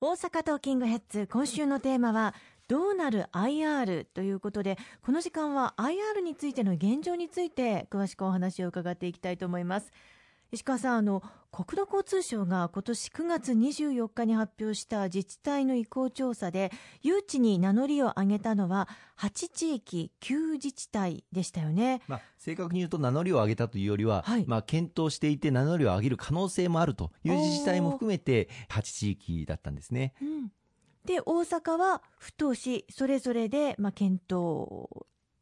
大阪トーキングヘッズ今週のテーマはどうなる IR ということでこの時間は IR についての現状について詳しくお話を伺っていきたいと思います。石川さんあの国土交通省が今年9月24日に発表した自治体の意向調査で誘致に名乗りを上げたのは8地域9自治体でしたよね、まあ、正確に言うと名乗りを上げたというよりは、はい、まあ、検討していて名乗りを上げる可能性もあるという自治体も含めて8地域だったんですね。うん。で大阪は府と市それぞれで、まあ、検討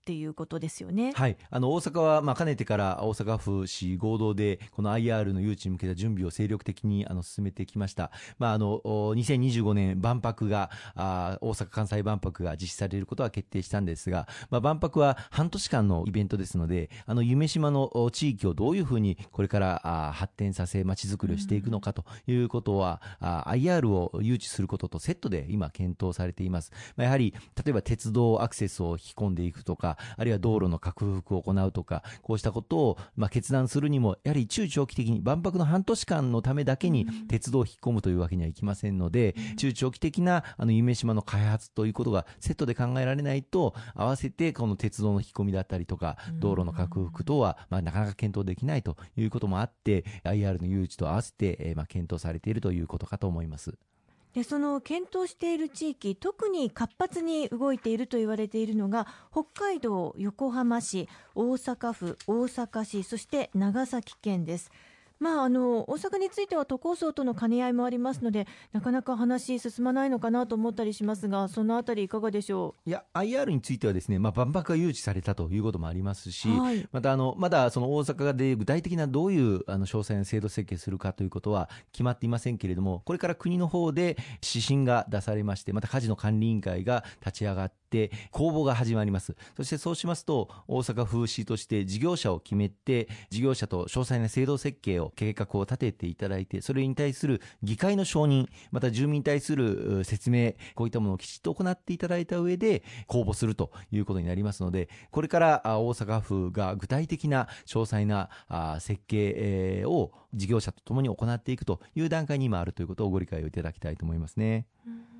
っていうことですよね。はい。あの、大阪は、まあ、かねてから大阪府市合同で、この IR の誘致に向けた準備を精力的に、あの、進めてきました。まあ、あの、2025年万博が、あ大阪・関西万博が実施されることは決定したんですが、まあ、万博は半年間のイベントですので、あの、夢島の地域をどういうふうにこれからあ発展させ、街づくりをしていくのかということは、うん、IR を誘致することとセットで今検討されています。まあ、やはり、例えば鉄道アクセスを引き込んでいくとか、あるいは道路の拡幅を行うとか、こうしたことを、まあ、決断するにも、やはり中長期的に万博の半年間のためだけに鉄道を引き込むというわけにはいきませんので、中長期的なあの夢島の開発ということがセットで考えられないと、合わせてこの鉄道の引き込みだったりとか、道路の拡幅等は、まあ、なかなか検討できないということもあって、IR の誘致と合わせて、えー、まあ、検討されているということかと思います。でその検討している地域特に活発に動いていると言われているのが北海道横浜市大阪府大阪市そして長崎県です。まあ、あの大阪については都構想との兼ね合いもありますのでなかなか話進まないのかなと思ったりしますがそのあたりいかがでしょう？いや IR についてはですね、まあ、万博が誘致されたということもありますし、はい、またあのまだその大阪で具体的などういうあの詳細な制度設計するかということは決まっていませんけれどもこれから国の方で指針が出されましてまたカジノ管理委員会が立ち上がって公募が始まります。そしてそうしますと大阪府市として事業者を決めて事業者と詳細な制度設計を計画を立てていただいて、それに対する議会の承認、また住民に対する説明、こういったものをきちっと行っていただいた上で公募するということになりますので、これから大阪府が具体的な詳細な設計を事業者とともに行っていくという段階に今あるということをご理解をいただきたいと思いますね。うん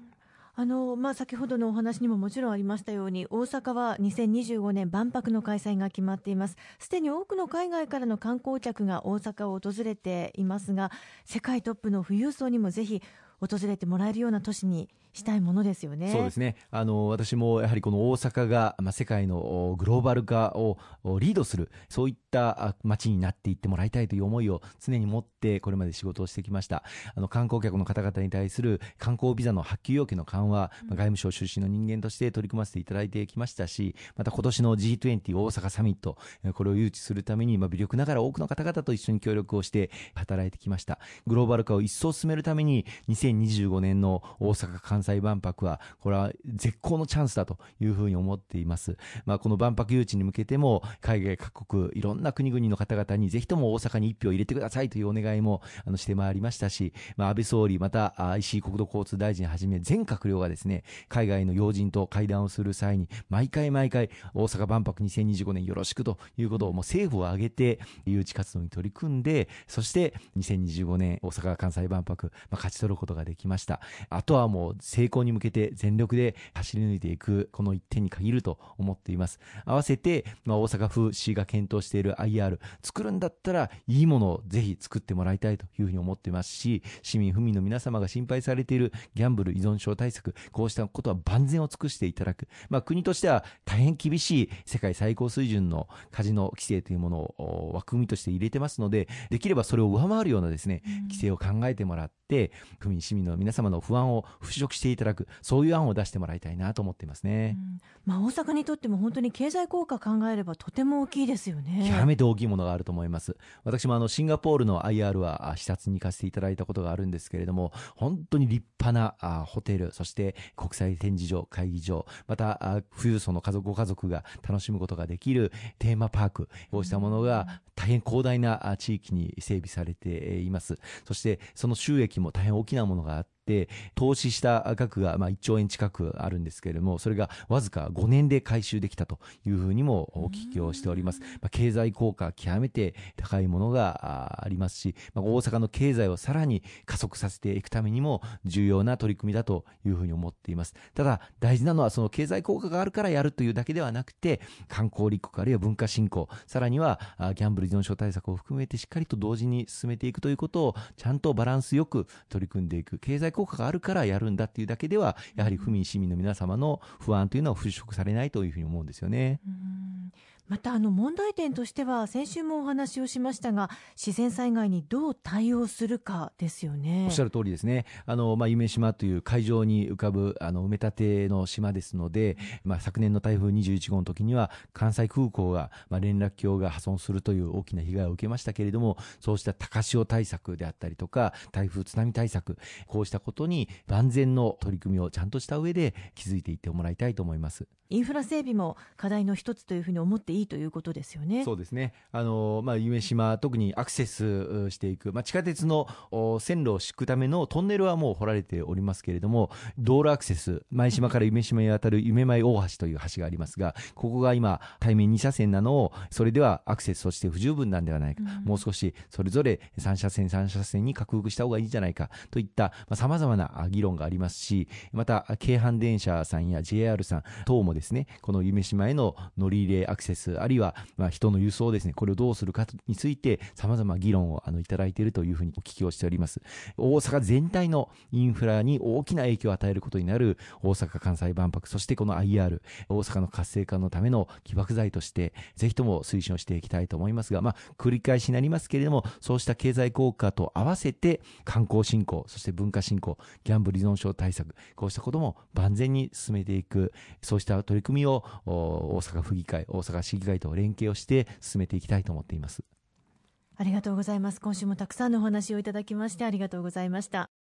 あのまあ、先ほどのお話にももちろんありましたように大阪は2025年万博の開催が決まっています。すでに多くの海外からの観光客が大阪を訪れていますが世界トップの富裕層にもぜひ訪れてもらえるような都市にしたいものですよね。そうですね。あの、私もやはりこの大阪が、まあ、世界のグローバル化をリードする、そういった街になっていってもらいたいという思いを常に持って、これまで仕事をしてきました。あの、観光客の方々に対する観光ビザの発給要求の緩和、うん、外務省出身の人間として取り組ませていただいてきましたし、また今年の G20 大阪サミット、これを誘致するために、まあ、微力ながら多くの方々と一緒に協力をして働いてきました。グローバル化を一層進めるために、2025年の大阪・関西万博は、これは絶好のチャンスだというふうに思っています。まあ、この万博誘致に向けても、海外各国、いろんな国々の方々にぜひとも大阪に一票入れてくださいというお願いもあのしてまいりましたし、まあ、安倍総理、また石井国土交通大臣はじめ全閣僚がですね、海外の要人と会談をする際に、毎回毎回、大阪万博2025年よろしくということをもう政府を挙げて誘致活動に取り組んで、そして2025年大阪・関西万博、まあ、勝ち取ることができました。あとはもう成功に向けて全力で走り抜いていく、この一点に限ると思っています。合わせて、まあ、大阪府市が検討している IR、作るんだったらいいものをぜひ作ってもらいたいというふうに思っていますし、市民、府民の皆様が心配されているギャンブル依存症対策、こうしたことは万全を尽くしていただく。まあ、国としては大変厳しい世界最高水準のカジノ規制というものを枠組みとして入れてますので、できればそれを上回るようなですね、規制を考えてもらって、府民、市民の皆様の不安を払拭していただく、そういう案を出してもらいたいなと思っていますね。まあ、大阪にとっても本当に経済効果考えればとても大きいですよね。極めて大きいものがあると思います。私もあのシンガポールの IR は視察に行かせていただいたことがあるんですけれども、本当に立派なあホテル、そして国際展示場、会議場、また富裕層の家族、ご家族が楽しむことができるテーマパーク、こうしたものが大変広大な地域に整備されています。そしてその収益も大変大きなもの Conrad 投資した額がまあ1兆円近くあるんですけれどもそれがわずか5年で回収できたというふうにもお聞きをしております。まあ、経済効果極めて高いものがありますし、まあ、大阪の経済をさらに加速させていくためにも重要な取り組みだというふうに思っています。ただ大事なのはその経済効果があるからやるというだけではなくて観光立国あるいは文化振興さらにはギャンブル依存症対策を含めてしっかりと同時に進めていくということをちゃんとバランスよく取り組んでいく経済効果があるからやるんだっていうだけではやはり府民市民の皆様の不安というのは払拭されないというふうに思うんですよね。またあの問題点としては先週もお話をしましたが自然災害にどう対応するかですよね。おっしゃる通りですね。あの、まあ、夢島という海上に浮かぶあの埋め立ての島ですので、まあ、昨年の台風21号の時には関西空港が、まあ、連絡橋が破損するという大きな被害を受けましたけれどもそうした高潮対策であったりとか台風津波対策こうしたことに万全の取り組みをちゃんとした上で築いていってもらいたいと思います。インフラ整備も課題の一つというふうに思っていいということですよね。そうですね。あの、まあ、夢島、特にアクセスしていく、まあ、地下鉄の線路を敷くためのトンネルはもう掘られておりますけれども、道路アクセス、前島から夢島に渡る夢前大橋という橋がありますが、ここが今、対面2車線なのを、それではアクセスとして不十分なんではないか。うん、もう少し、それぞれ3車線、3車線に拡幅した方がいいんじゃないか、といった、まあ、様々な議論がありますし、また、京阪電車さんや JR さん等もですね、この夢島への乗り入れアクセス、あるいはまあ、人の輸送ですね、これをどうするかについて、様々議論をあのいただいているというふうにお聞きをしております。大阪全体のインフラに大きな影響を与えることになる大阪・関西万博、そしてこの IR、大阪の活性化のための起爆剤として、ぜひとも推進をしていきたいと思いますが、まあ、繰り返しになりますけれども、そうした経済効果と合わせて、観光振興、そして文化振興、ギャンブル依存症対策、こうしたことも万全に進めていく、そうした取り組みを大阪府議会、大阪市議会と連携をして進めていきたいと思っています。ありがとうございます。今週もたくさんのお話をいただきましてありがとうございました。